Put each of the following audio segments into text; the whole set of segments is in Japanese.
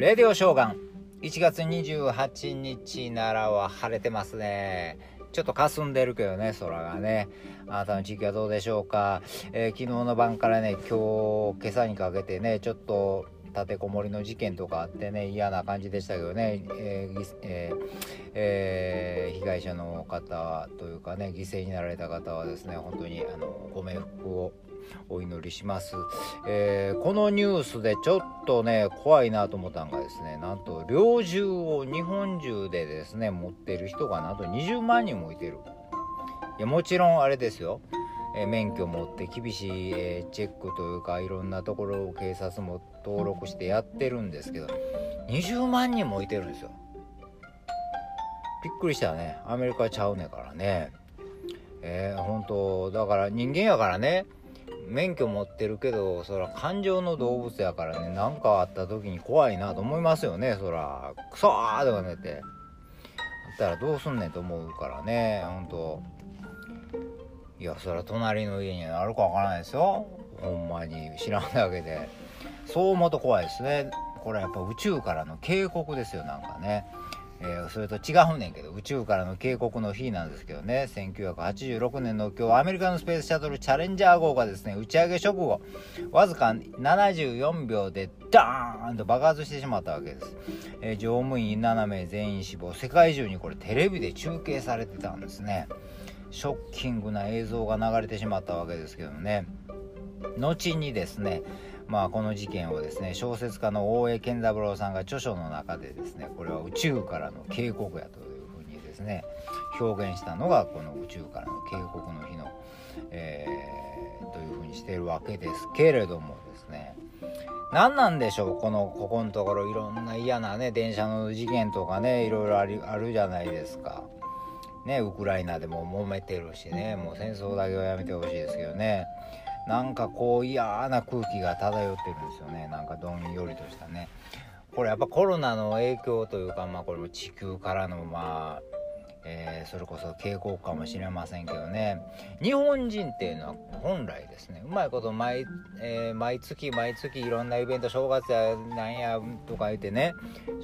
レディオショーガン。1月28日ならは晴れてますね。ちょっと霞んでるけどね空がね。あなたの地域はどうでしょうか、えー、昨日の晩からね今日今朝にかけてねちょっと立てこもりの事件とかあってね嫌な感じでしたけどね、えーえーえー、被害者の方というかね犠牲になられた方はですね本当にあのご冥福をお祈りします、えー、このニュースでちょっとね怖いなと思ったのがですねなんと猟銃を日本中でですね持ってる人がなんと20万人もいてる。いやもちろんあれですよ。え免許持って厳しい、えチェックというかいろんなところを警察も登録してやってるんですけど20万人もいてるんですよ。びっくりしたね。アメリカちゃうねからね。えー、本当だから人間やからね免許持ってるけどそら感情の動物やからね何かあった時に怖いなと思いますよね。そらクソーとか寝て。あったらどうすんねんと思うからねほんといやそら隣の家にあるかわからないですよ。ほんまに知らんだけで。そう思うと怖いですね。これやっぱ宇宙からの警告ですよなんかね。えー、それと違うねんけど宇宙からの警告の日なんですけどね。1986年の今日アメリカのスペースシャトルチャレンジャー号がですね打ち上げ直後わずか74秒でダーンと爆発してしまったわけです、えー、乗務員7名全員死亡。世界中にこれテレビで中継されてたんですね。ショッキングな映像が流れてしまったわけですけどね後にですねまあ、この事件をですね小説家の大江健三郎さんが著書の中でですねこれは宇宙からの警告やというふうにですね表現したのがこの宇宙からの警告の日の、えー、というふうにしているわけですけれどもですね何なんでしょうこのここのところいろんな嫌なね電車の事件とかねいろいろあるじゃないですか。ね、ウクライナでも揉めてるしねもう戦争だけはやめてほしいですけどね。なんかこう嫌な空気が漂ってるんですよねなんかどんよりとしたね。これやっぱコロナの影響というかまあこれも地球からのまあえー、それこそ傾向かもしれませんけどね。日本人っていうのは本来ですねうまいこと毎,、えー、毎月毎月いろんなイベント正月やなんやとか言ってね。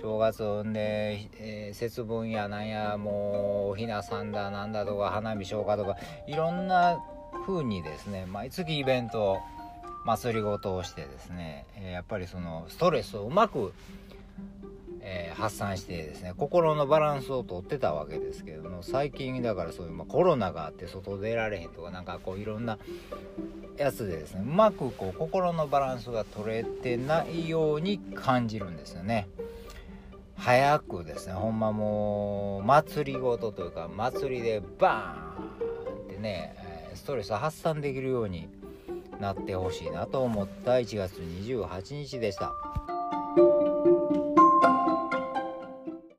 正月で、えー、節分やなんやもうおひなさんだなんだとか花火消化とかいろんな風にですね毎月イベント祭りごとをしてですね、えやっぱりそのストレスをうまく、えー、発散してですね心のバランスをとってたわけですけども最近だからそういう、まあ、コロナがあって外出られへんとかなんかこういろんなやつでですねうまくこう心のバランスが取れてないように感じるんですよね。早くですねほんまもう祭りごとというか祭りでバーンってねストレス発散できるようになってほしいなと思った1月28日でした。